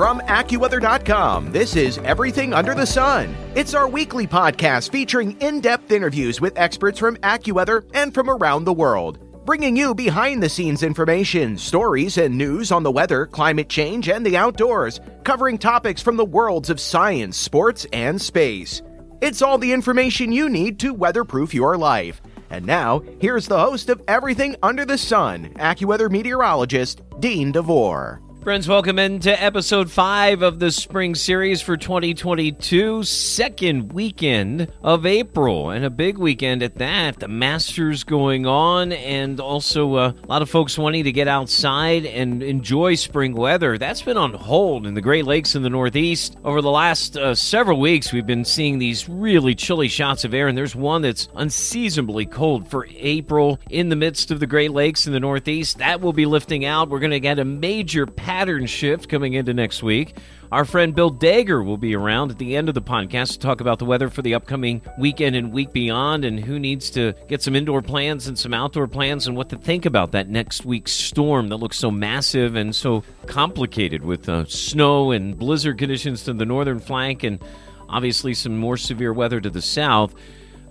From AccuWeather.com, this is Everything Under the Sun. It's our weekly podcast featuring in depth interviews with experts from AccuWeather and from around the world, bringing you behind the scenes information, stories, and news on the weather, climate change, and the outdoors, covering topics from the worlds of science, sports, and space. It's all the information you need to weatherproof your life. And now, here's the host of Everything Under the Sun, AccuWeather meteorologist Dean DeVore. Friends, welcome into episode five of the spring series for 2022, second weekend of April, and a big weekend at that. The Masters going on, and also uh, a lot of folks wanting to get outside and enjoy spring weather. That's been on hold in the Great Lakes in the Northeast. Over the last uh, several weeks, we've been seeing these really chilly shots of air, and there's one that's unseasonably cold for April in the midst of the Great Lakes in the Northeast. That will be lifting out. We're going to get a major pattern shift coming into next week. Our friend Bill Deger will be around at the end of the podcast to talk about the weather for the upcoming weekend and week beyond and who needs to get some indoor plans and some outdoor plans and what to think about that next week's storm that looks so massive and so complicated with uh, snow and blizzard conditions to the northern flank and obviously some more severe weather to the south.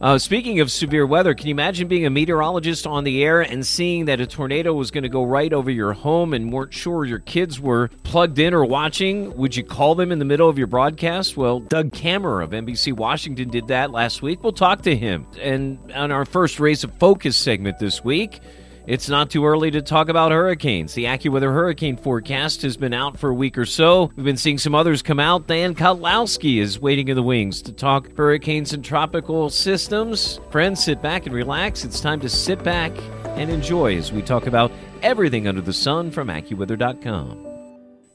Uh, speaking of severe weather, can you imagine being a meteorologist on the air and seeing that a tornado was going to go right over your home and weren't sure your kids were plugged in or watching? Would you call them in the middle of your broadcast? Well, Doug Kammerer of NBC Washington did that last week. We'll talk to him. And on our first Rays of Focus segment this week, it's not too early to talk about hurricanes. The AccuWeather hurricane forecast has been out for a week or so. We've been seeing some others come out. Dan Kottlowski is waiting in the wings to talk hurricanes and tropical systems. Friends, sit back and relax. It's time to sit back and enjoy as we talk about everything under the sun from AccuWeather.com.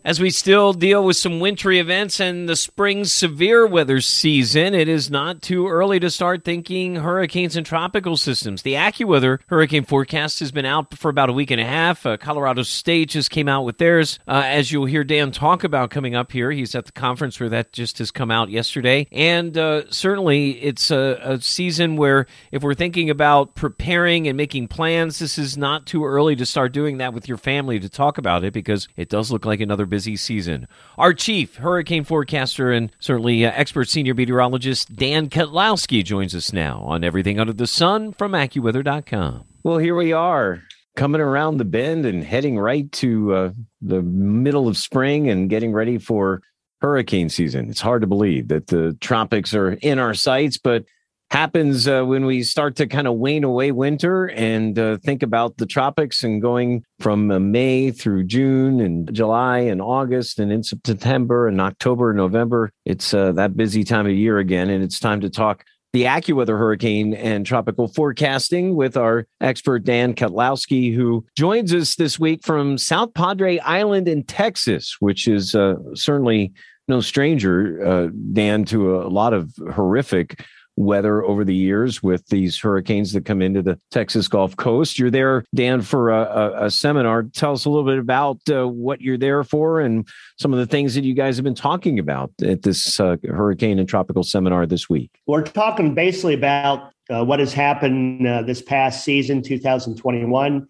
As we still deal with some wintry events and the spring severe weather season, it is not too early to start thinking hurricanes and tropical systems. The AccuWeather hurricane forecast has been out for about a week and a half. Uh, Colorado State just came out with theirs. Uh, as you'll hear Dan talk about coming up here, he's at the conference where that just has come out yesterday. And uh, certainly, it's a, a season where if we're thinking about preparing and making plans, this is not too early to start doing that with your family to talk about it because it does look like another busy season. Our chief hurricane forecaster and certainly uh, expert senior meteorologist Dan Kottlowski joins us now on everything under the sun from AccuWeather.com. Well, here we are coming around the bend and heading right to uh, the middle of spring and getting ready for hurricane season. It's hard to believe that the tropics are in our sights, but happens uh, when we start to kind of wane away winter and uh, think about the tropics and going from uh, May through June and July and August and into September and October and November. It's uh, that busy time of year again, and it's time to talk the AccuWeather hurricane and tropical forecasting with our expert Dan Kottlowski, who joins us this week from South Padre Island in Texas, which is uh, certainly no stranger, uh, Dan, to a lot of horrific weather over the years with these hurricanes that come into the Texas Gulf Coast. You're there, Dan, for a, a, a seminar. Tell us a little bit about uh, what you're there for and some of the things that you guys have been talking about at this uh, hurricane and tropical seminar this week. We're talking basically about uh, what has happened uh, this past season, 2021.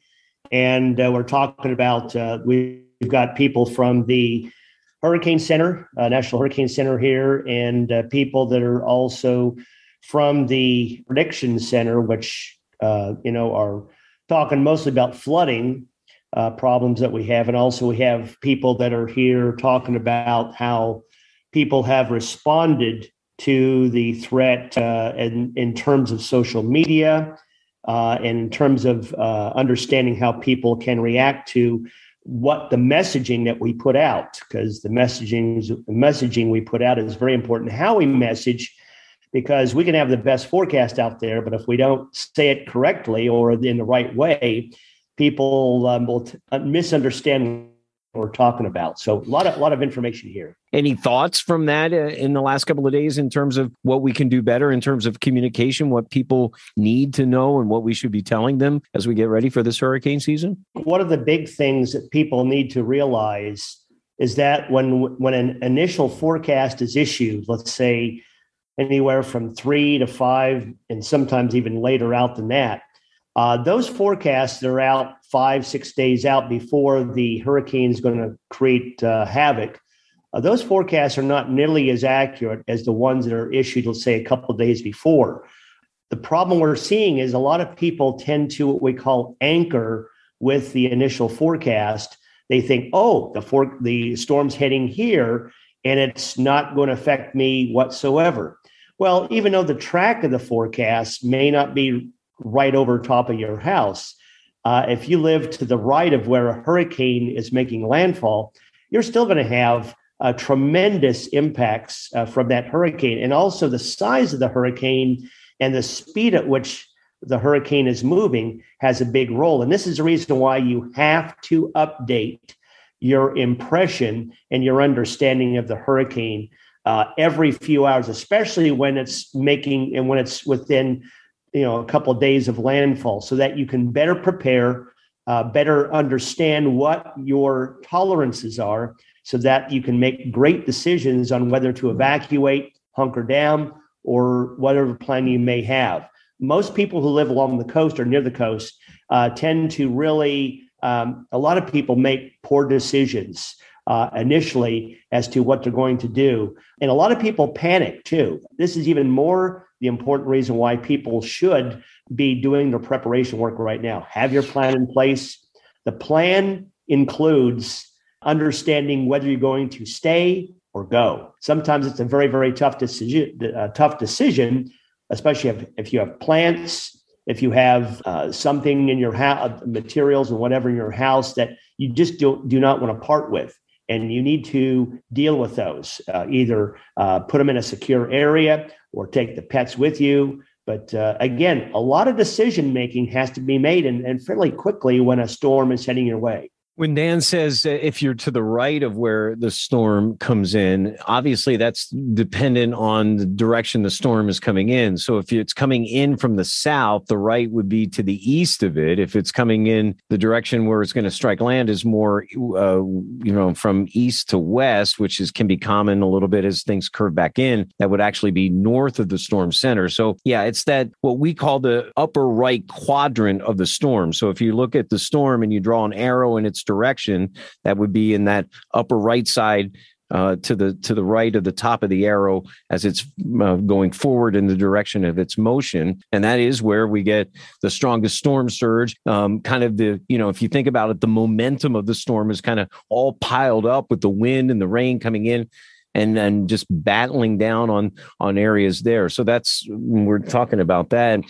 And uh, we're talking about, uh, we've got people from the Hurricane Center, National Hurricane Center here, and people that are also from the prediction center, which uh, you know are talking mostly about flooding uh, problems that we have, and also we have people that are here talking about how people have responded to the threat uh, in, in terms of social media uh, and in terms of uh, understanding how people can react to what the messaging that we put out. Because the messaging the messaging we put out is very important. How we message because we can have the best forecast out there, but if we don't say it correctly or in the right way, people um, will t- uh, misunderstand what we're talking about. So a lot of a lot of information here. Any thoughts from that uh, in the last couple of days in terms of what we can do better in terms of communication, what people need to know, and what we should be telling them as we get ready for this hurricane season? One of the big things that people need to realize is that when when an initial forecast is issued, let's say anywhere from three to five, and sometimes even later out than that, uh, those forecasts are out five, six days out before the hurricane is going to create uh, havoc. Uh, those forecasts are not nearly as accurate as the ones that are issued, let's say, a couple of days before. The problem we're seeing is a lot of people tend to what we call anchor with the initial forecast they think, oh, the for- the storm's heading here, and it's not going to affect me whatsoever. Well, even though the track of the forecast may not be right over top of your house, uh, if you live to the right of where a hurricane is making landfall, you're still going to have uh, tremendous impacts uh, from that hurricane, and also the size of the hurricane and the speed at which the hurricane is moving has a big role. And this is the reason why you have to update your impression and your understanding of the hurricane uh, every few hours, especially when it's making and when it's within you know a couple of days of landfall, so that you can better prepare, uh, better understand what your tolerances are, so that you can make great decisions on whether to evacuate, hunker down, or whatever plan you may have. Most people who live along the coast or near the coast uh, tend to really, um, a lot of people make poor decisions uh, initially as to what they're going to do. And a lot of people panic too. This is even more the important reason why people should be doing their preparation work right now. Have your plan in place. The plan includes understanding whether you're going to stay or go. Sometimes it's a very, very tough decision. Uh, tough decision especially if, if you have plants, if you have uh, something in your house, uh, materials or whatever in your house that you just do, do not want to part with. And you need to deal with those, uh, either uh, put them in a secure area or take the pets with you. But uh, again, a lot of decision making has to be made and, and fairly quickly when a storm is heading your way. When Dan says if you're to the right of where the storm comes in, obviously that's dependent on the direction the storm is coming in. So if it's coming in from the south, the right would be to the east of it. If it's coming in the direction where it's going to strike land is more, uh, you know, from east to west, which is can be common a little bit as things curve back in. That would actually be north of the storm center. So yeah, it's that what we call the upper right quadrant of the storm. So if you look at the storm and you draw an arrow and it's direction, that would be in that upper right side uh, to the to the right of the top of the arrow as it's uh, going forward in the direction of its motion, and that is where we get the strongest storm surge. Um, kind of the you know if you think about it, the momentum of the storm is kind of all piled up with the wind and the rain coming in and then just battling down on on areas there. So that's we're talking about that,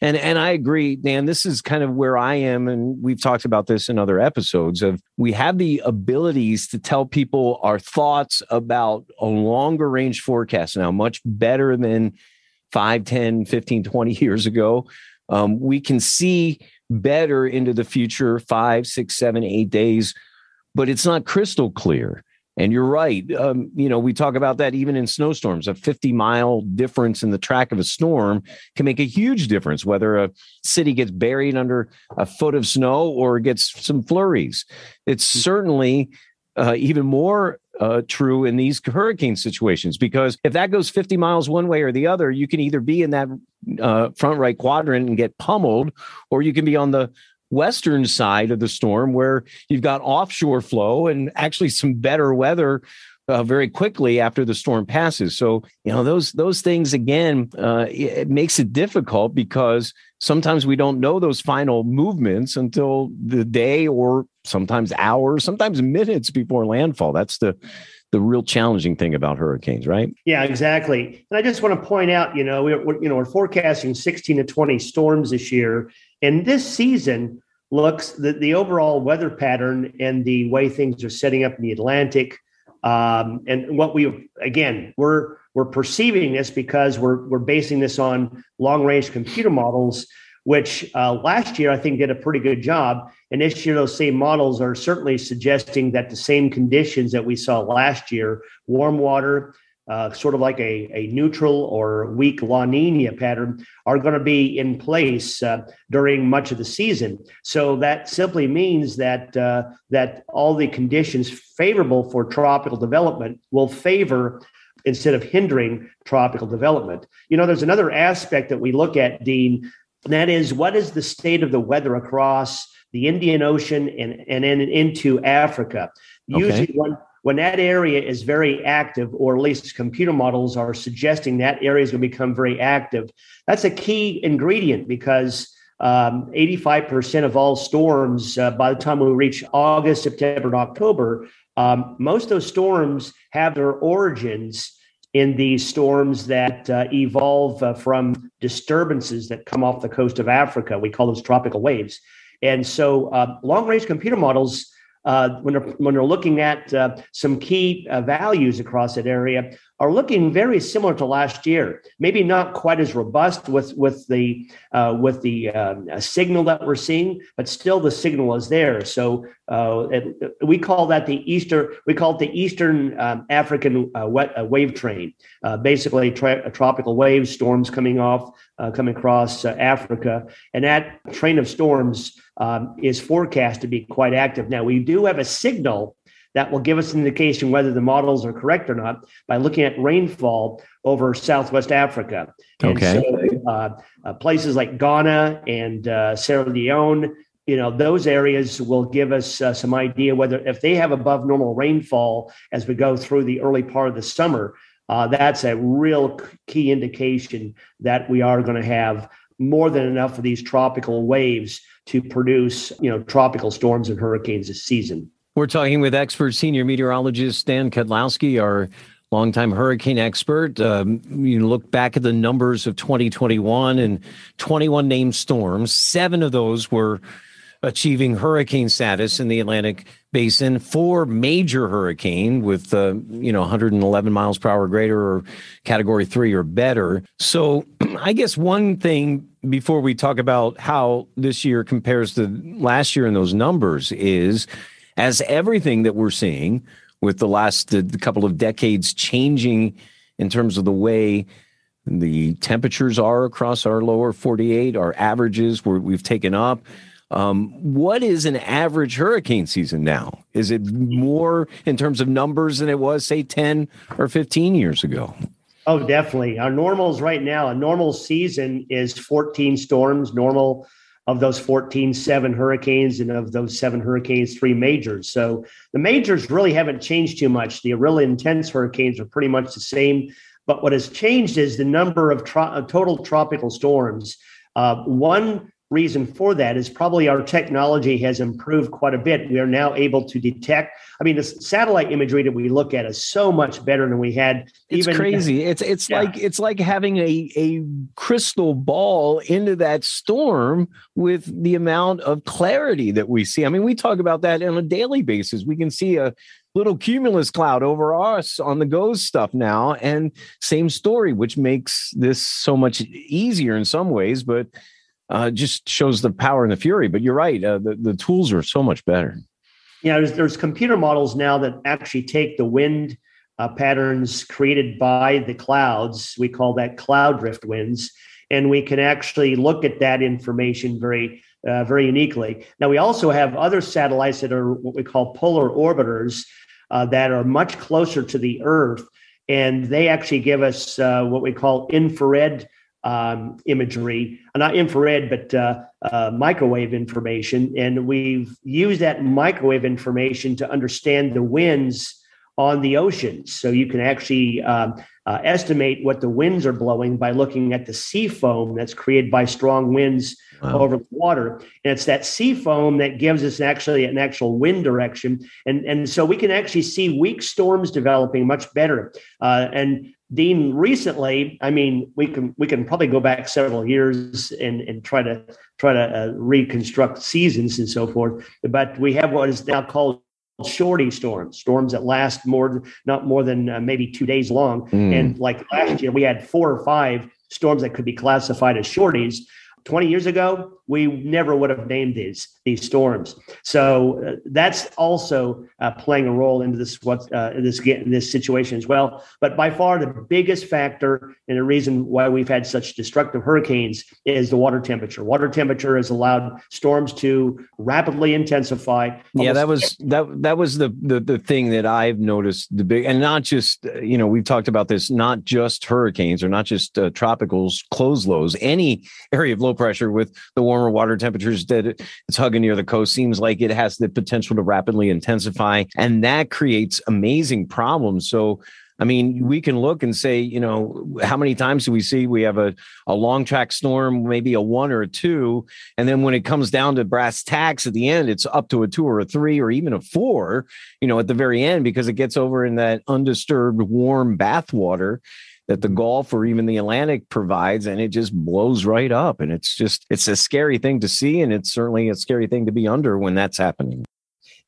and and I agree, Dan. This is kind of where I am, and we've talked about this in other episodes. Of we have the abilities to tell people our thoughts about a longer range forecast now, much better than 5, 10, 15, 20 years ago. Um, we can see better into the future five, six, seven, eight days, but it's not crystal clear. And you're right. Um, you know, we talk about that even in snowstorms. A 50 mile difference in the track of a storm can make a huge difference, whether a city gets buried under a foot of snow or gets some flurries. It's hmm. certainly uh, even more uh, true in these hurricane situations because if that goes 50 miles one way or the other, you can either be in that uh, front right quadrant and get pummeled, or you can be on the western side of the storm where you've got offshore flow and actually some better weather uh, very quickly after the storm passes. So you know those those things again uh, it makes it difficult because sometimes we don't know those final movements until the day or sometimes hours, sometimes minutes before landfall. That's the the real challenging thing about hurricanes, right? Yeah, exactly. And I just want to point out, you know, we're, you know we're forecasting 16 to 20 storms this year, and this season looks the, the overall weather pattern and the way things are setting up in the Atlantic. Um, and what we again we're we're perceiving this because we're we're basing this on long range computer models which uh, last year I think did a pretty good job. And this year, those same models are certainly suggesting that the same conditions that we saw last year, warm water, uh, sort of like a, a neutral or weak La Nina pattern, are going to be in place uh, during much of the season. So that simply means that uh, that all the conditions favorable for tropical development will favor instead of hindering tropical development. You know, there's another aspect that we look at, Dean, and that is what is the state of the weather across the Indian Ocean and, and in, into Africa. Okay. Usually, when, that area is very active, or at least computer models are suggesting that area is going to become very active, that's a key ingredient because um, 85% of all storms uh, by the time we reach August, September, and October, um, most of those storms have their origins in these storms that uh, evolve uh, from disturbances that come off the coast of Africa. We call those tropical waves. And so, uh, long range computer models uh, when, they're, when they're looking at uh, some key uh, values across that area, are looking very similar to last year. Maybe not quite as robust with with the uh, with the um, signal that we're seeing, but still the signal is there. So uh, it, we call that the Easter. We call it the Eastern um, African wet, wave train. basically, tra- tropical waves, storms coming off, coming across Africa, and that train of storms um, is forecast to be quite active. Now, we do have a signal that will give us an indication whether the models are correct or not by looking at rainfall over Southwest Africa. Okay. So, uh, uh, places like Ghana and uh, Sierra Leone, you know, those areas will give us uh, some idea whether if they have above normal rainfall as we go through the early part of the summer. Uh, that's a real key indication that we are going to have more than enough of these tropical waves to produce, you know, tropical storms and hurricanes this season. We're talking with expert senior meteorologist Dan Kottlowski, our longtime hurricane expert. Um, you look back at the numbers of 2021 and 21 named storms. Seven of those were achieving hurricane status in the Atlantic basin. Four major hurricane with uh, you know 111 miles per hour greater or category three or better. So I guess one thing before we talk about how this year compares to last year in those numbers is as everything that we're seeing with the last the couple of decades changing in terms of the way the temperatures are across our lower 48, our averages we we've taken up. Um, what is an average hurricane season now? Is it more in terms of numbers than it was, say, 10 or 15 years ago? Oh, definitely. Our normals right now, a normal season is 14 storms. Normal of those 14, seven hurricanes, and of those seven hurricanes, three majors. So the majors really haven't changed too much. The really intense hurricanes are pretty much the same. But what has changed is the number of tro- total tropical storms. Uh, one reason for that is probably our technology has improved quite a bit. We are now able to detect. I mean, the satellite imagery that we look at is so much better than we had. It's even, crazy. It's it's yeah. like it's like having a a crystal ball into that storm with the amount of clarity that we see. I mean, we talk about that on a daily basis. We can see a little cumulus cloud over us on the GOES stuff now, and same story, which makes this so much easier in some ways, but uh, just shows the power and the fury. But you're right, uh, the the tools are so much better. Yeah, there's, there's computer models now that actually take the wind uh, patterns created by the clouds. We call that cloud drift winds, and we can actually look at that information very uh, very uniquely. Now we also have other satellites that are what we call polar orbiters uh, that are much closer to the Earth, and they actually give us uh, what we call infrared um, imagery, not infrared, but uh, uh, microwave information. And we've used that microwave information to understand the winds on the oceans. So you can actually um, uh, estimate what the winds are blowing by looking at the sea foam that's created by strong winds wow. over the water. And it's that sea foam that gives us actually an actual wind direction. And, and so we can actually see weak storms developing much better. Uh, and Dean, recently, I mean, we can we can probably go back several years and and try to try to uh, reconstruct seasons and so forth. But we have what is now called shorty storms, storms that last more not more than uh, maybe two days long. Mm. And like last year, we had four or five storms that could be classified as shorties. 20 years ago, we never would have named these these storms. So uh, that's also uh, playing a role into this what uh, this this situation as well. But by far the biggest factor and the reason why we've had such destructive hurricanes is the water temperature. Water temperature has allowed storms to rapidly intensify. Yeah, that was that that was the, the the thing that I've noticed the big and not just you know we've talked about this not just hurricanes or not just uh, tropicals close lows any area of low pressure with the warm warmer water temperatures that it's hugging near the coast seems like it has the potential to rapidly intensify. And that creates amazing problems. So, I mean, we can look and say, you know, how many times do we see we have a, a long track storm, maybe a one or a two. And then when it comes down to brass tacks at the end, it's up to a two or a three or even a four, you know, at the very end because it gets over in that undisturbed warm bath water that the Gulf or even the Atlantic provides, and it just blows right up. And it's just, it's a scary thing to see. And it's certainly a scary thing to be under when that's happening.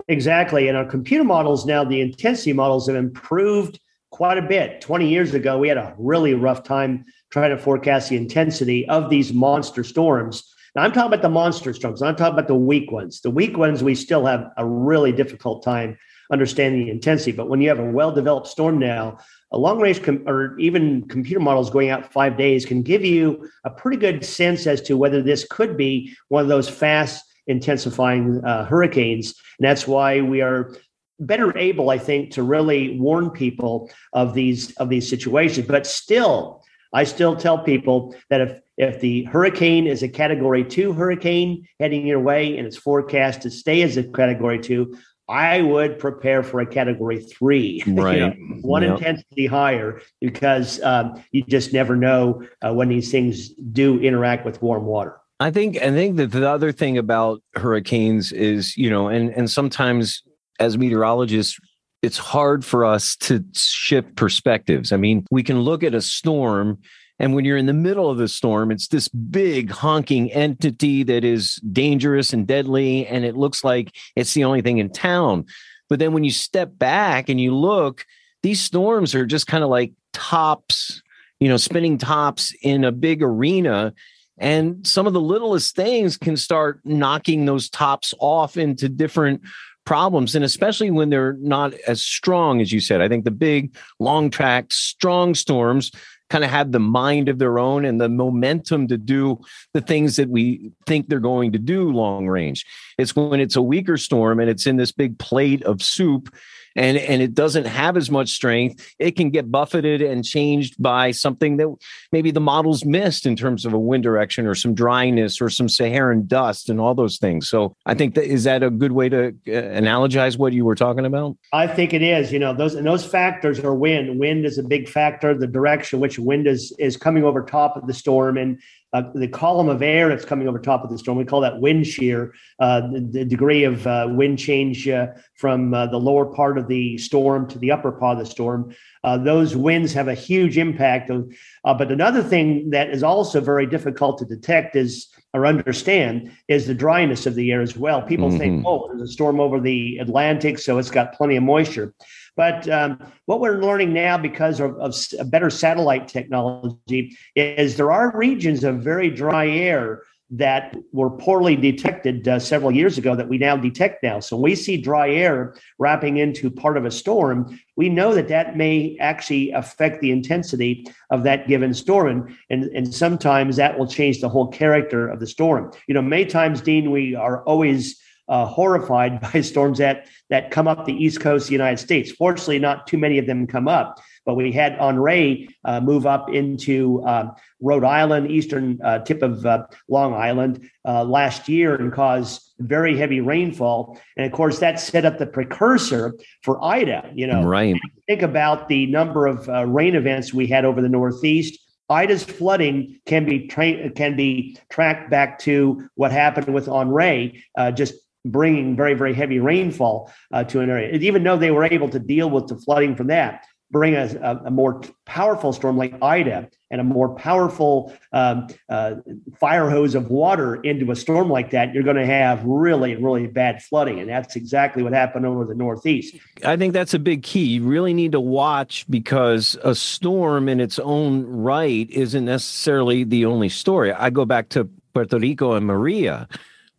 Exactly. And our computer models now, the intensity models have improved quite a bit. 20 years ago, we had a really rough time trying to forecast the intensity of these monster storms. Now, I'm talking about the monster storms. I'm talking about the weak ones. The weak ones, we still have a really difficult time understanding the intensity. But when you have a well developed storm now, a long range com- or even computer models going out five days can give you a pretty good sense as to whether this could be one of those fast intensifying uh, hurricanes. And that's why we are better able, I think, to really warn people of these of these situations. But still, I still tell people that if if the hurricane is a category two hurricane heading your way and it's forecast to stay as a category two, I would prepare for a category three, right? you know, one yep. intensity higher, because um, you just never know uh, when these things do interact with warm water. I think I think that the other thing about hurricanes is, you know, and and sometimes as meteorologists, it's hard for us to shift perspectives. I mean, we can look at a storm and when you're in the middle of the storm, it's this big honking entity that is dangerous and deadly. And it looks like it's the only thing in town. But then when you step back and you look, these storms are just kind of like tops, you know, spinning tops in a big arena. And some of the littlest things can start knocking those tops off into different problems. And especially when they're not as strong as you said. I think the big, long track, strong storms kind of have the mind of their own and the momentum to do the things that we think they're going to do long range. It's when it's a weaker storm and it's in this big plate of soup and and it doesn't have as much strength, it can get buffeted and changed by something that maybe the models missed in terms of a wind direction or some dryness or some Saharan dust and all those things. So I think that is that a good way to uh, analogize what you were talking about? I think it is. You know, those and those factors are wind. Wind is a big factor. The direction which wind is is coming over top of the storm and uh, the column of air that's coming over top of the storm. We call that wind shear, uh, the, the, degree of uh, wind change uh, from uh, the lower part of the storm to the upper part of the storm. Uh, those winds have a huge impact. Of, but another thing that is also very difficult to detect is or understand is the dryness of the air as well. People mm-hmm. think, oh, there's a storm over the Atlantic, so it's got plenty of moisture. But um, what we're learning now because of, of better satellite technology is there are regions of very dry air that were poorly detected uh, several years ago that we now detect now. So we see dry air wrapping into part of a storm. We know that that may actually affect the intensity of that given storm. And, and sometimes that will change the whole character of the storm. You know, many times, Dean, we are always uh, horrified by storms that that come up the east coast of the United States. Fortunately, not too many of them come up, but we had Henri uh, move up into uh, Rhode Island, eastern uh, tip of uh, Long Island uh, last year and cause very heavy rainfall. And of course, that set up the precursor for Ida. You know, right? Think about the number of rain events we had over the Northeast. Ida's flooding can be tra- can be tracked back to what happened with Henri uh, just bringing very, very heavy rainfall uh, to an area. Even though they were able to deal with the flooding from that, bring a, a, a more powerful storm like Ida and a more powerful um, uh, fire hose of water into a storm like that, you're going to have really, really bad flooding. And that's exactly what happened over the Northeast. I think that's a big key. You really need to watch because a storm in its own right isn't necessarily the only story. I go back to Puerto Rico and Maria.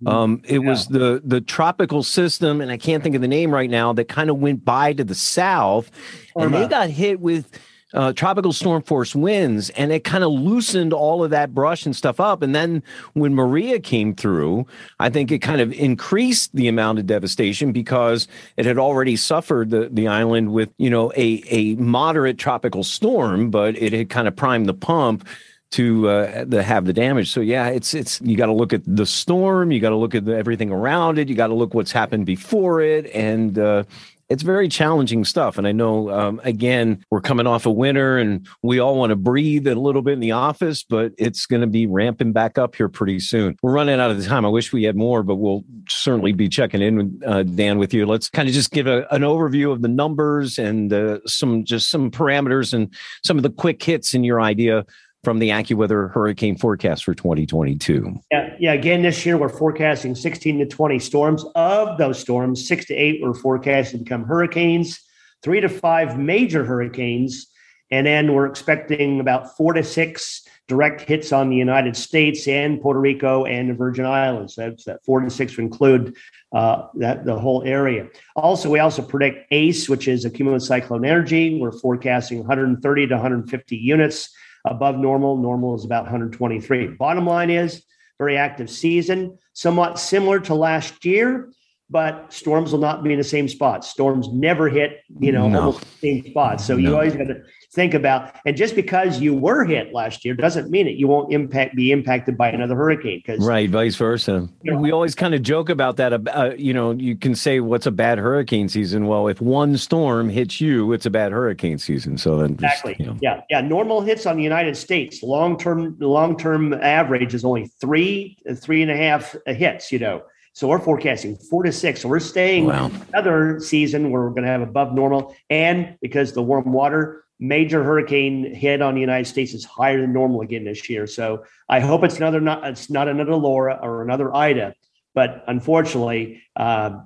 Mm-hmm. Um, it yeah. was the the tropical system, and I can't think of the name right now, that kind of went by to the south, and they got hit with uh, tropical storm force winds, and it kind of loosened all of that brush and stuff up. And then when Maria came through, I think it kind of increased the amount of devastation because it had already suffered the, the island with, you know, a, a moderate tropical storm, but it had kind of primed the pump to uh, the, have the damage. So yeah, it's it's you got to look at the storm, you got to look at the, everything around it, you got to look what's happened before it, and uh, it's very challenging stuff. And I know, um, again, we're coming off a winter and we all want to breathe a little bit in the office, but it's going to be ramping back up here pretty soon. We're running out of time. I wish we had more, but we'll certainly be checking in with uh, Dan with you. Let's kind of just give a, an overview of the numbers and uh, some just some parameters and some of the quick hits in your idea from the AccuWeather hurricane forecast for 2022. Yeah, yeah. Again, this year we're forecasting 16 to 20 storms. Of those storms, six to eight we're forecasting to become hurricanes, three to five major hurricanes, and then we're expecting about four to six direct hits on the United States and Puerto Rico and the Virgin Islands. That's that four to six include uh, that the whole area. Also, we also predict ACE, which is accumulative cyclone energy. We're forecasting 130 to 150 units above normal. Normal is about 123. Bottom line is very active season, somewhat similar to last year, but storms will not be in the same spot. Storms never hit, you know, no. almost the same spots. So no. you always got to think about. And just because you were hit last year doesn't mean that you won't impact be impacted by another hurricane. Because right, vice versa. You know, we always kind of joke about that. Uh, you know, you can say what's a bad hurricane season. Well, if one storm hits you, it's a bad hurricane season. So then, exactly, you know. yeah, yeah. Normal hits on the United States. Long term, long term average is only three, three and a half hits. You know. So we're forecasting four to six. So we're staying wow. another season where we're going to have above normal. And because the warm water, major hurricane hit on the United States is higher than normal again this year. So I hope it's another not it's not another Laura or another Ida, but unfortunately, uh,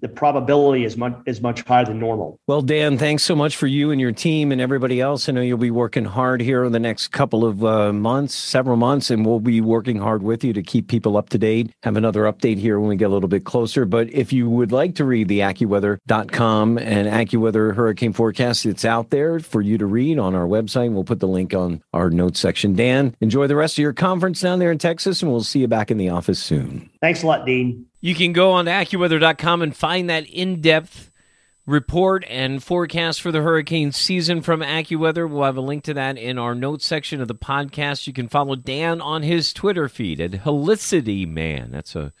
the probability is much is much higher than normal. Well, Dan, thanks so much for you and your team and everybody else. I know you'll be working hard here in the next couple of uh, months, several months, and we'll be working hard with you to keep people up to date. Have another update here when we get a little bit closer. But if you would like to read the AccuWeather.com and AccuWeather hurricane forecast, it's out there for you to read on our website. We'll put the link on our notes section. Dan, enjoy the rest of your conference down there in Texas, and we'll see you back in the office soon. Thanks a lot, Dean. You can go on to AccuWeather.com and find that in depth report and forecast for the hurricane season from AccuWeather. We'll have a link to that in our notes section of the podcast. You can follow Dan on his Twitter feed at Helicity Man. That's a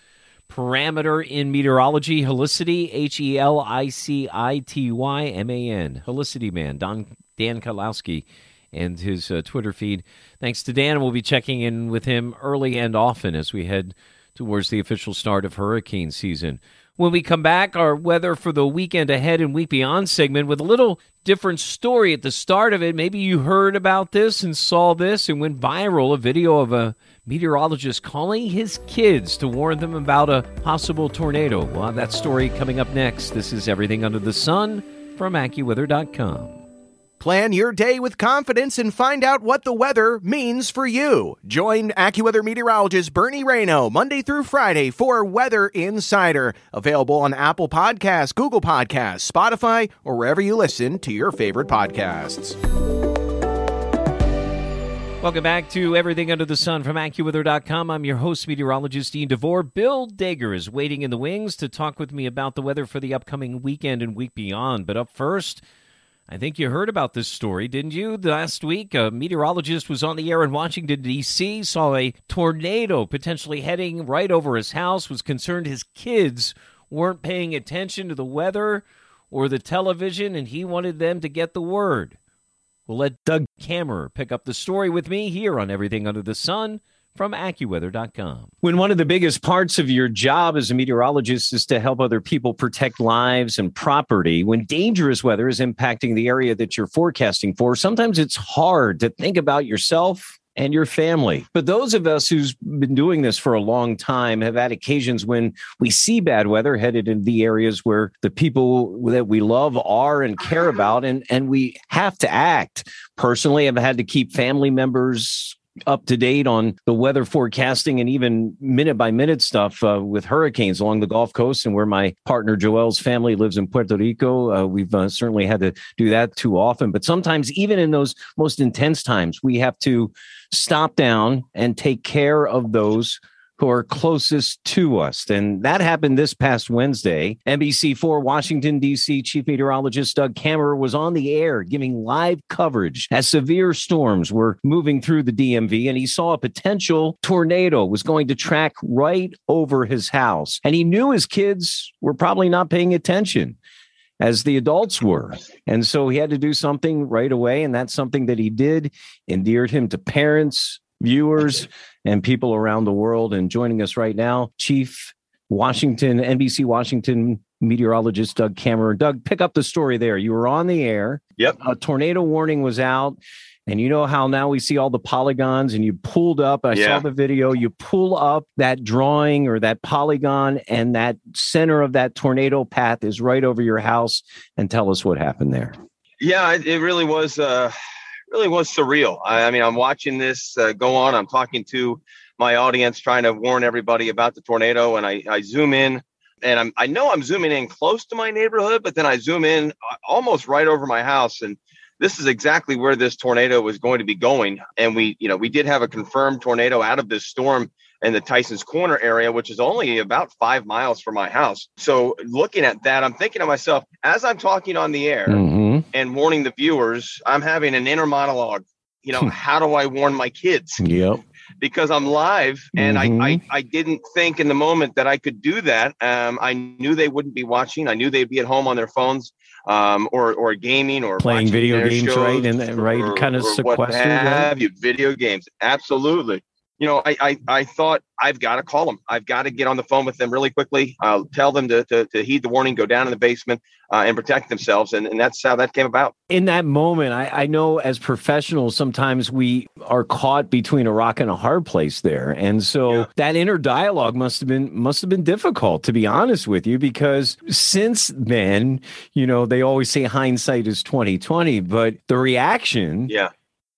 parameter in meteorology. Helicity, H E L I C I T Y M A N. Helicity Man. Don, Dan Kottlowski and his uh, Twitter feed. Thanks to Dan. We'll be checking in with him early and often as we head towards the official start of hurricane season. When we come back, our weather for the weekend ahead and week beyond segment with a little different story at the start of it. Maybe you heard about this and saw this and went viral a video of a meteorologist calling his kids to warn them about a possible tornado. We'll that story coming up next. This is Everything Under the Sun from AccuWeather.com. Plan your day with confidence and find out what the weather means for you. Join AccuWeather meteorologist Bernie Rayno Monday through Friday for Weather Insider. Available on Apple Podcasts, Google Podcasts, Spotify, or wherever you listen to your favorite podcasts. Welcome back to Everything Under the Sun from AccuWeather.com. I'm your host, meteorologist Dean DeVore. Bill Deger is waiting in the wings to talk with me about the weather for the upcoming weekend and week beyond. But up first, I think you heard about this story, didn't you? Last week, a meteorologist was on the air in Washington, D.C., saw a tornado potentially heading right over his house, was concerned his kids weren't paying attention to the weather or the television, and he wanted them to get the word. We'll let Doug Kammerer pick up the story with me here on Everything Under the Sun from AccuWeather.com. When one of the biggest parts of your job as a meteorologist is to help other people protect lives and property, when dangerous weather is impacting the area that you're forecasting for, sometimes it's hard to think about yourself and your family. But those of us who's been doing this for a long time have had occasions when we see bad weather headed in the areas where the people that we love are and care about and and we have to act. Personally, I've had to keep family members up to date on the weather forecasting and even minute by minute stuff uh, with hurricanes along the Gulf Coast and where my partner Joel's family lives in Puerto Rico. Uh, we've uh, certainly had to do that too often, but sometimes even in those most intense times, we have to stop down and take care of those who are closest to us. And that happened this past Wednesday. NBC4 Washington, D.C. Chief Meteorologist Doug Kammerer was on the air giving live coverage as severe storms were moving through the DMV. And he saw a potential tornado was going to track right over his house. And he knew his kids were probably not paying attention as the adults were. And so he had to do something right away. And that's something that he did, endeared him to parents, viewers and people around the world. And joining us right now, Chief Washington, NBC Washington meteorologist Doug Kammerer. Doug, pick up the story there. You were on the air. Yep. A tornado warning was out. And you know how now we see all the polygons, and you pulled up. I Yeah. saw the video. You pull up that drawing or that polygon, and that center of that tornado path is right over your house. And tell us what happened there. Yeah, it, it really was. Uh, really was surreal. I, I mean, I'm watching this uh, go on. I'm talking to my audience, trying to warn everybody about the tornado, and I, I zoom in, and I'm I know I'm zooming in close to my neighborhood, but then I zoom in uh, almost right over my house, and this is exactly where this tornado was going to be going. And we, you know, we did have a confirmed tornado out of this storm in the Tysons Corner area, which is only about five miles from my house. So looking at that, I'm thinking to myself, as I'm talking on the air Mm-hmm. And warning the viewers, I'm having an inner monologue. You know, how do I warn my kids? Yep. Because I'm live and I, I I didn't think in the moment that I could do that. Um, I knew they wouldn't be watching. I knew they'd be at home on their phones um, or or gaming or Playing video games, right? And right, or- kind of what sequestered. right? have you? Video games, absolutely. You know, I, I I thought I've got to call them. I've got to get on the phone with them really quickly. I'll tell them to, to, to heed the warning, go down in the basement, uh, and protect themselves. And, and that's how that came about. in that moment, I, I know as professionals, sometimes we are caught between a rock and a hard place there. And so Yeah. that inner dialogue must have been must have been difficult, to be honest with you, because since then, you know, they always say hindsight is 2020, but the reaction Yeah.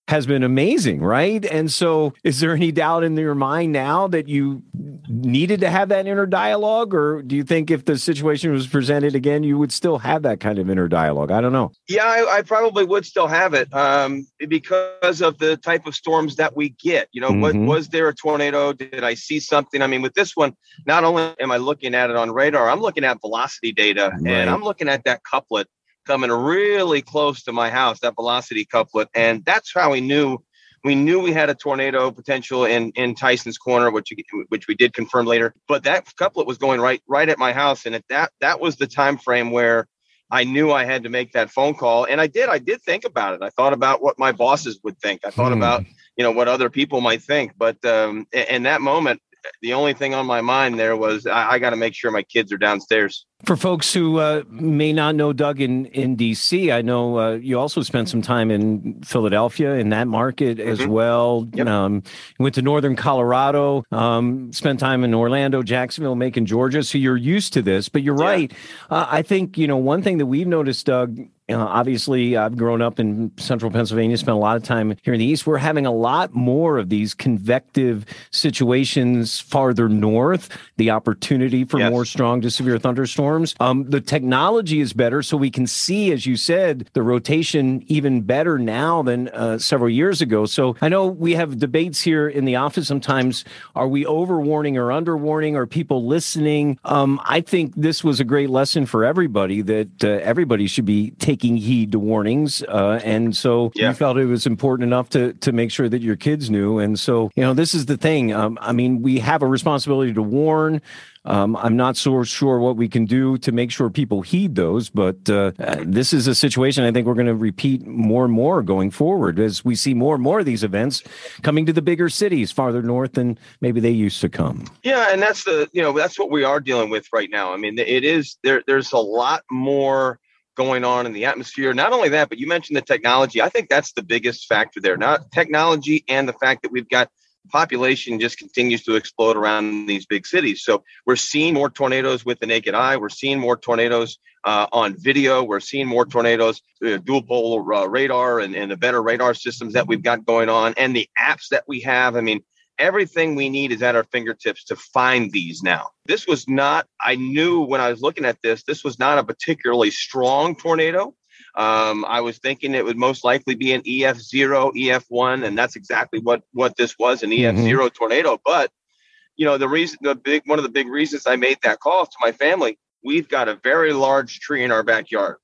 Has been amazing, right? And so is there any doubt in your mind now that you needed to have that inner dialogue? Or do you think if the situation was presented again, you would still have that kind of inner dialogue? I don't know. Yeah, I, I probably would still have it um, because of the type of storms that we get. You know, Mhm. what was there a tornado? Did I see something? I mean, with this one, not only am I looking at it on radar, I'm looking at velocity data, Right. and I'm looking at that couplet coming really close to my house. That velocity couplet, and that's how we knew. We knew we had a tornado potential in in Tysons Corner, which which we did confirm later. But that couplet was going right right at my house, and at that that was the time frame where I knew I had to make that phone call, and I did. I did think about it. I thought about what my bosses would think. I thought Hmm. about you know what other people might think. But um, in that moment, the only thing on my mind there was I, I got to make sure my kids are downstairs. For folks who uh, may not know Doug in, in DC, I know uh, you also spent some time in Philadelphia in that market as Mhm. well. Yep. Um, went to Northern Colorado, um, spent time in Orlando, Jacksonville, Macon, Georgia. So you're used to this, but you're Yeah. right. Uh, I think, you know, one thing that we've noticed, Doug, uh, obviously, I've grown up in central Pennsylvania, spent a lot of time here in the East. We're having a lot more of these convective situations farther north, the opportunity for Yes. more strong to severe thunderstorms. Um, the technology is better, so we can see, as you said, the rotation even better now than uh, several years ago. So I know we have debates here in the office sometimes. Are we over warning or under warning? Are people listening? Um, I think this was a great lesson for everybody that uh, everybody should be taking heed to warnings. Uh, and so Yeah. you felt it was important enough to to make sure that your kids knew. And so you know, this is the thing. Um, I mean, we have a responsibility to warn. Um, I'm not so sure what we can do to make sure people heed those, but uh, this is a situation I think we're going to repeat more and more going forward as we see more and more of these events coming to the bigger cities farther north than maybe they used to come. Yeah, and that's the you know that's what we are dealing with right now. I mean, it is there. There's a lot more going on in the atmosphere. Not only that, but you mentioned the technology. I think that's the biggest factor there. Not technology and the fact that we've got population just continues to explode around these big cities. So we're seeing more tornadoes with the naked eye. We're seeing more tornadoes uh, on video. We're seeing more tornadoes, uh, dual pol uh, radar and, and the better radar systems that we've got going on and the apps that we have. I mean, everything we need is at our fingertips to find these now. This was not, I knew when I was looking at this, this was not a particularly strong tornado. Um, I was thinking it would most likely be an EF0, EF1, and that's exactly what what this was an EF0 mm-hmm. tornado. But you know, the reason, the big one of the big reasons I made that call to my family, we've got a very large tree in our backyard.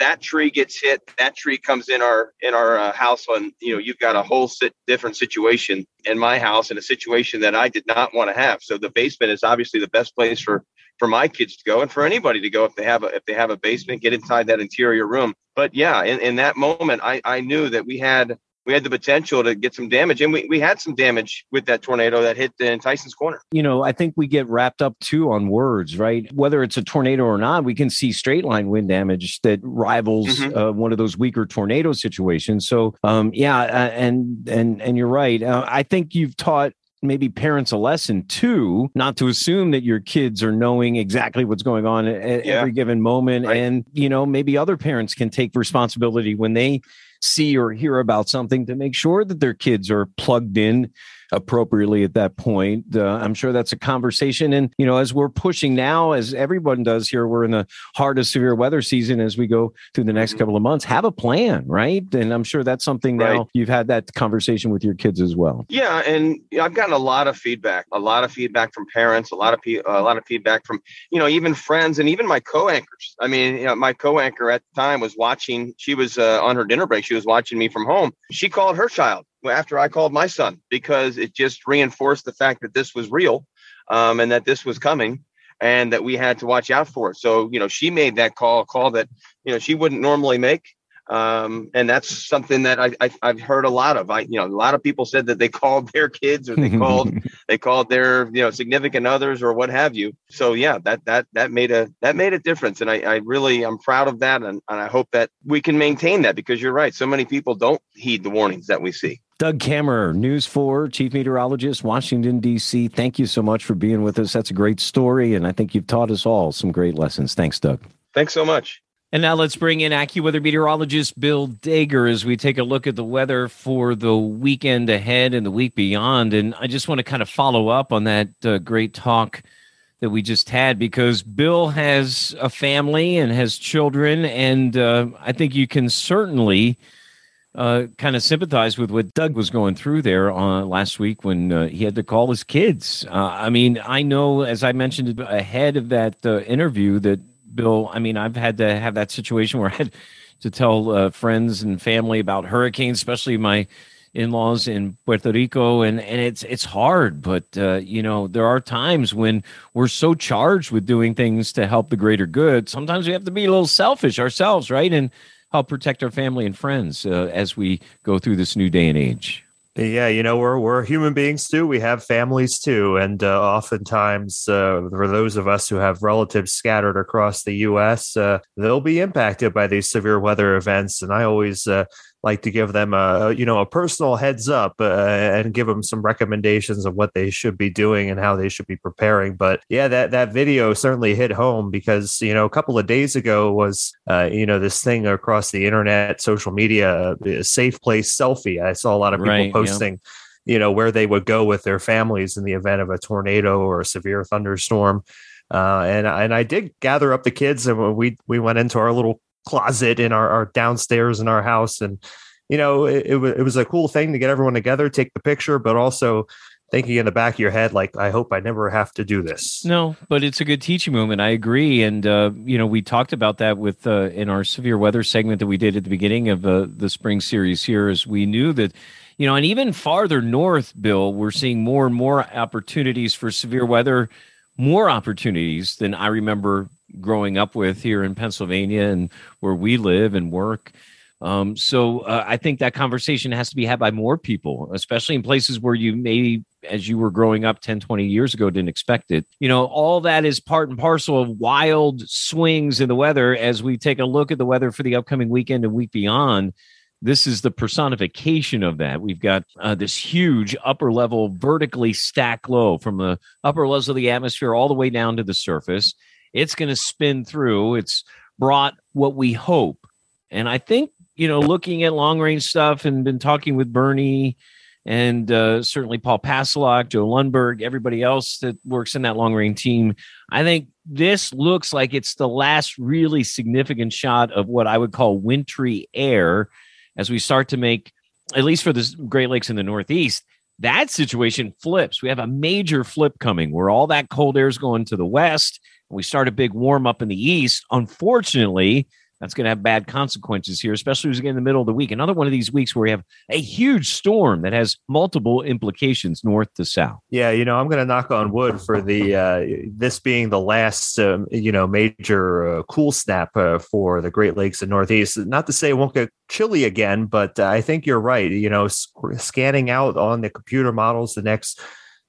That tree gets hit, that tree comes in our in our uh, house. On you know, you've got a whole sit, different situation in my house, in a situation that I did not want to have. So the basement is obviously the best place for for my kids to go and for anybody to go if they have a if they have a basement get inside that interior room. But yeah in, in that moment i i knew that we had we had the potential to get some damage. And we, we had some damage with that tornado that hit in Tysons Corner. You know i think we get wrapped up too on words right? Whether it's a tornado or not we can see straight line wind damage that rivals mm-hmm. uh, one of those weaker tornado situations. So um, yeah uh, and and and you're right. Uh, i think you've taught maybe parents a lesson too, not to assume that your kids are knowing exactly what's going on at yeah. every given moment. Right. And, you know, maybe other parents can take responsibility when they see or hear about something to make sure that their kids are plugged in appropriately at that point. Uh, I'm sure that's a conversation. And, you know, as we're pushing now, as everyone does here, we're in the heart of severe weather season as we go through the next mm-hmm. couple of months. Have a plan, right? And I'm sure that's something right. now you've had that conversation with your kids as well. Yeah. And I've gotten a lot of feedback, a lot of feedback from parents, a lot of, pe- a lot of feedback from, you know, even friends and even my co anchors. I mean, you know, my co anchor at the time was watching, she was uh, on her dinner break. She was watching me from home. She called her child after I called my son because it just reinforced the fact that this was real um, and that this was coming and that we had to watch out for it. So, you know, she made that call, a call that, you know, she wouldn't normally make. Um, and that's something that I, I, have heard a lot of. I, you know, a lot of people said that they called their kids or they called, they called their, you know, significant others or what have you. So yeah, that, that, that made a, that made a difference. And I, I really, I'm proud of that. And, and I hope that we can maintain that because you're right. So many people don't heed the warnings that we see. Doug Kammerer, News 4, Chief Meteorologist, Washington, D.C. Thank you so much for being with us. That's a great story, and I think you've taught us all some great lessons. Thanks, Doug. Thanks so much. And now let's bring in AccuWeather meteorologist Bill Deger as we take a look at the weather for the weekend ahead and the week beyond. And I just want to kind of follow up on that uh, great talk that we just had because Bill has a family and has children, and uh, I think you can certainly – uh, kind of sympathize with what Doug was going through there uh, last week when uh, he had to call his kids. Uh, I mean, I know, as I mentioned ahead of that uh, interview, that Bill, I mean, I've had to have that situation where I had to tell uh, friends and family about hurricanes, especially my in-laws in Puerto Rico and and it's it's hard but uh, you know there are times when we're so charged with doing things to help the greater good sometimes we have to be a little selfish ourselves right and help protect our family and friends uh, as we go through this new day and age. Yeah, you know, we're we're human beings too. We have families too, and uh, oftentimes, uh, for those of us who have relatives scattered across the U.S., uh, they'll be impacted by these severe weather events. And I always uh, like to give them a you know a personal heads up uh, and give them some recommendations of what they should be doing and how they should be preparing. But yeah that that video certainly hit home because you know a couple of days ago was uh, you know this thing across the internet social media safe place selfie. I saw a lot of people right, posting yeah. you know where they would go with their families in the event of a tornado or a severe thunderstorm. Uh, and and I did gather up the kids and we we went into our little closet in our, our downstairs in our house. And you know it, it, was, a cool thing to get everyone together take the picture but also thinking in the back of your head like i hope i never have to do this. No but it's a good teaching moment. I agree. And uh, you know we talked about that with uh, in our severe weather segment that we did at the beginning of uh, the spring series here as we knew that you know and even farther north bill we're seeing more and more opportunities for severe weather more opportunities than i remember growing up with here in Pennsylvania and where we live and work. Um, so uh, I think that conversation has to be had by more people, especially in places where you maybe, as you were growing up 10, 20 years ago, didn't expect it. You know, all that is part and parcel of wild swings in the weather as we take a look at the weather for the upcoming weekend and week beyond this is the personification of that. We've got uh, this huge upper level, vertically stacked low from the upper levels of the atmosphere all the way down to the surface. It's going to spin through. It's brought what we hope. And I think, you know, looking at long range stuff and been talking with Bernie and uh, certainly Paul Pastelok, Joe Lundberg, everybody else that works in that long range team. I think this looks like it's the last really significant shot of what I would call wintry air as we start to make, at least for the Great Lakes in the Northeast, that situation flips. We have a major flip coming where all that cold air is going to the west. We start a big warm up in the east. Unfortunately, that's going to have bad consequences here, especially as we get in the middle of the week. Another one of these weeks where we have a huge storm that has multiple implications north to south. Yeah, you know, I'm going to knock on wood for the uh, this being the last, um, you know, major uh, cool snap uh, for the Great Lakes and Northeast. Not to say it won't get chilly again, but uh, I think you're right. You know, scanning out on the computer models the next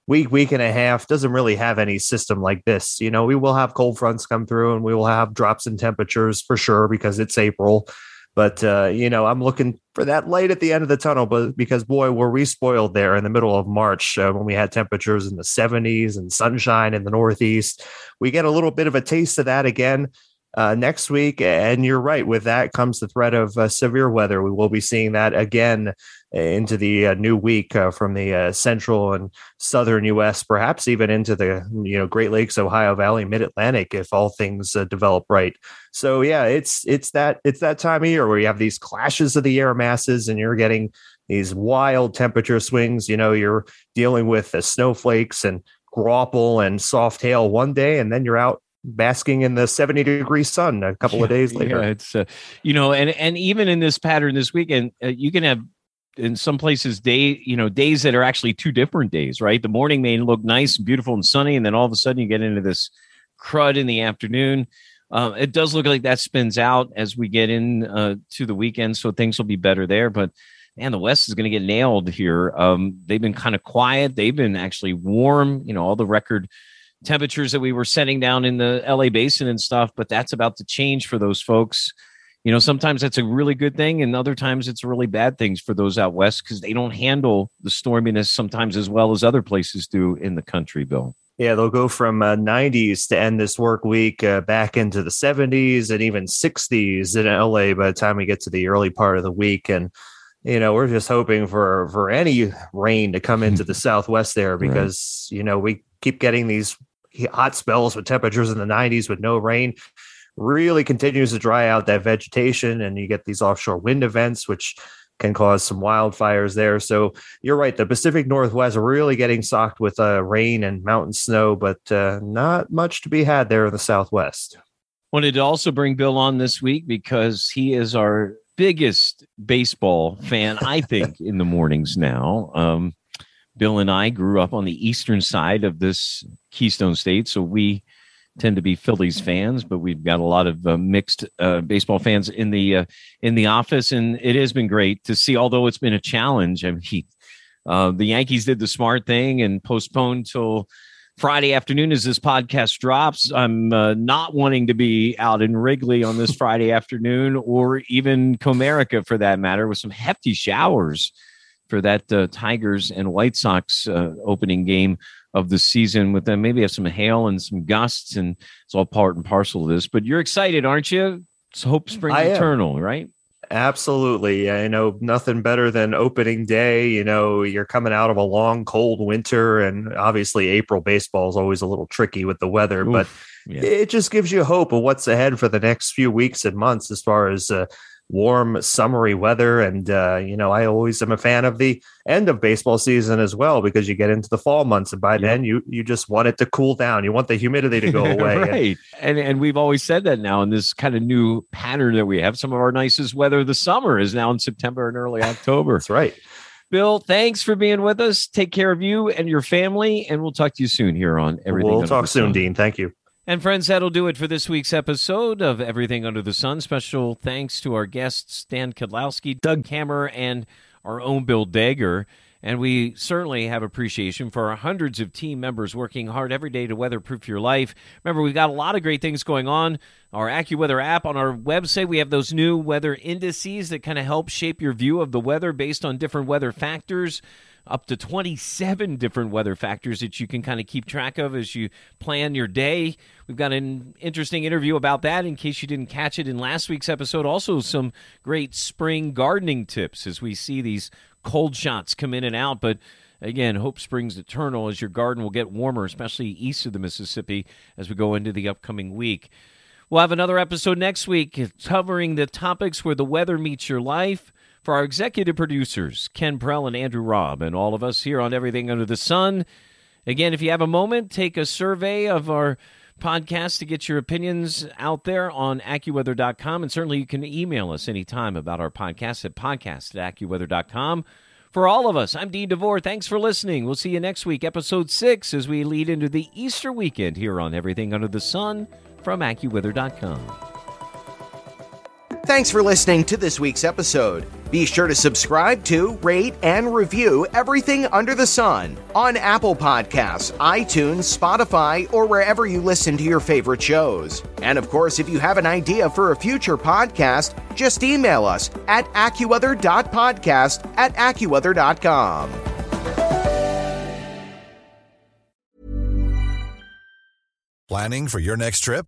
week, week and a half doesn't really have any system like this. You know, we will have cold fronts come through and we will have drops in temperatures for sure because it's April. But uh, you know, I'm looking for that light at the end of the tunnel. But because boy, were we spoiled there in the middle of March uh, when we had temperatures in the 70s and sunshine in the Northeast. We get a little bit of a taste of that again uh, next week. And you're right, with that comes the threat of uh, severe weather. We will be seeing that again into the uh, new week uh, from the uh, central and southern U.S., perhaps even into the you know Great Lakes, Ohio Valley, Mid Atlantic, if all things uh, develop right. So yeah, it's it's that it's that time of year where you have these clashes of the air masses, and you're getting these wild temperature swings. You know, you're dealing with the snowflakes and graupel and soft hail one day, and then you're out basking in the 70 degree sun a couple yeah, of days later. Yeah, it's uh, you know, and and even in this pattern this weekend, uh, you can have in some places day you know days that are actually two different days right? The morning may look nice and beautiful and sunny and then all of a sudden you get into this crud in the afternoon. Um, it does look like that spins out as we get in uh, to the weekend so things will be better there but man the west is going to get nailed here. Um, they've been kind of quiet. They've been actually warm you know all the record temperatures that we were setting down in the la basin and stuff but that's about to change for those folks you know sometimes that's a really good thing and other times it's really bad things for those out west because they don't handle the storminess sometimes as well as other places do in the country bill yeah they'll go from uh, 90s to end this work week uh, back into the 70s and even 60s in la by the time we get to the early part of the week and you know we're just hoping for for any rain to come into the southwest there because right. you know we keep getting these hot spells with temperatures in the 90s with no rain really continues to dry out that vegetation and you get these offshore wind events which can cause some wildfires there. So you're right the pacific northwest really getting socked with uh, rain and mountain snow but uh, not much to be had there in the southwest. Wanted to also bring bill on this week because he is our biggest baseball fan i think in the mornings now. Um, bill and i grew up on the eastern side of this keystone state so we tend to be Phillies fans, but we've got a lot of uh, mixed uh, baseball fans in the uh, in the office, and it has been great to see. Although it's been a challenge, I mean, uh, the Yankees did the smart thing and postponed till Friday afternoon as this podcast drops. I'm uh, not wanting to be out in Wrigley on this Friday afternoon, or even Comerica for that matter, with some hefty showers for that uh, Tigers and White Sox opening game of the season with them. Maybe have some hail and some gusts, and it's all part and parcel of this. But you're excited, aren't you? It's hope springs eternal, right? Absolutely. I know nothing better than opening day. You know, you're coming out of a long, cold winter, and obviously, April baseball is always a little tricky with the weather, Oof, but yeah. it just gives you hope of what's ahead for the next few weeks and months as far as uh, warm, summery weather. And, uh, you know, I always am a fan of the end of baseball season as well, because you get into the fall months and by then you, you just want it to cool down. You want the humidity to go away. right. And, and we've always said that now in this kind of new pattern that we have. Some of our nicest weather the summer is now in September and early October. That's right. Bill, thanks for being with us. Take care of you and your family, and we'll talk to you soon here on Everything. We'll talk soon, Dean. Thank you. And friends, that'll do it for this week's episode of Everything Under the Sun. Special thanks to our guests, Dan Kottlowski, Doug Kammerer, and our own Bill Deger. And we certainly have appreciation for our hundreds of team members working hard every day to weatherproof your life. Remember, we've got a lot of great things going on. Our AccuWeather app on our website, we have those new weather indices that kind of help shape your view of the weather based on different weather factors up to 27 different weather factors that you can kind of keep track of as you plan your day. We've got an interesting interview about that in case you didn't catch it in last week's episode. Also, some great spring gardening tips as we see these cold shots come in and out. But again, hope springs eternal as your garden will get warmer, especially east of the Mississippi as we go into the upcoming week. We'll have another episode next week covering the topics where the weather meets your life. For our executive producers, Ken Prell and Andrew Robb, and all of us here on Everything Under the Sun, again, if you have a moment, take a survey of our podcast to get your opinions out there on AccuWeather.com. And certainly you can email us anytime about our podcast at podcast at AccuWeather.com. For all of us, I'm Dean DeVore. Thanks for listening. We'll see you next week, episode six, as we lead into the Easter weekend here on Everything Under the Sun from AccuWeather.com. Thanks for listening to this week's episode. Be sure to subscribe to, rate, and review everything under the sun on Apple Podcasts, iTunes, Spotify, or wherever you listen to your favorite shows. And of course, if you have an idea for a future podcast, just email us at AccuWeather.podcast at AccuWeather.com. Planning for your next trip?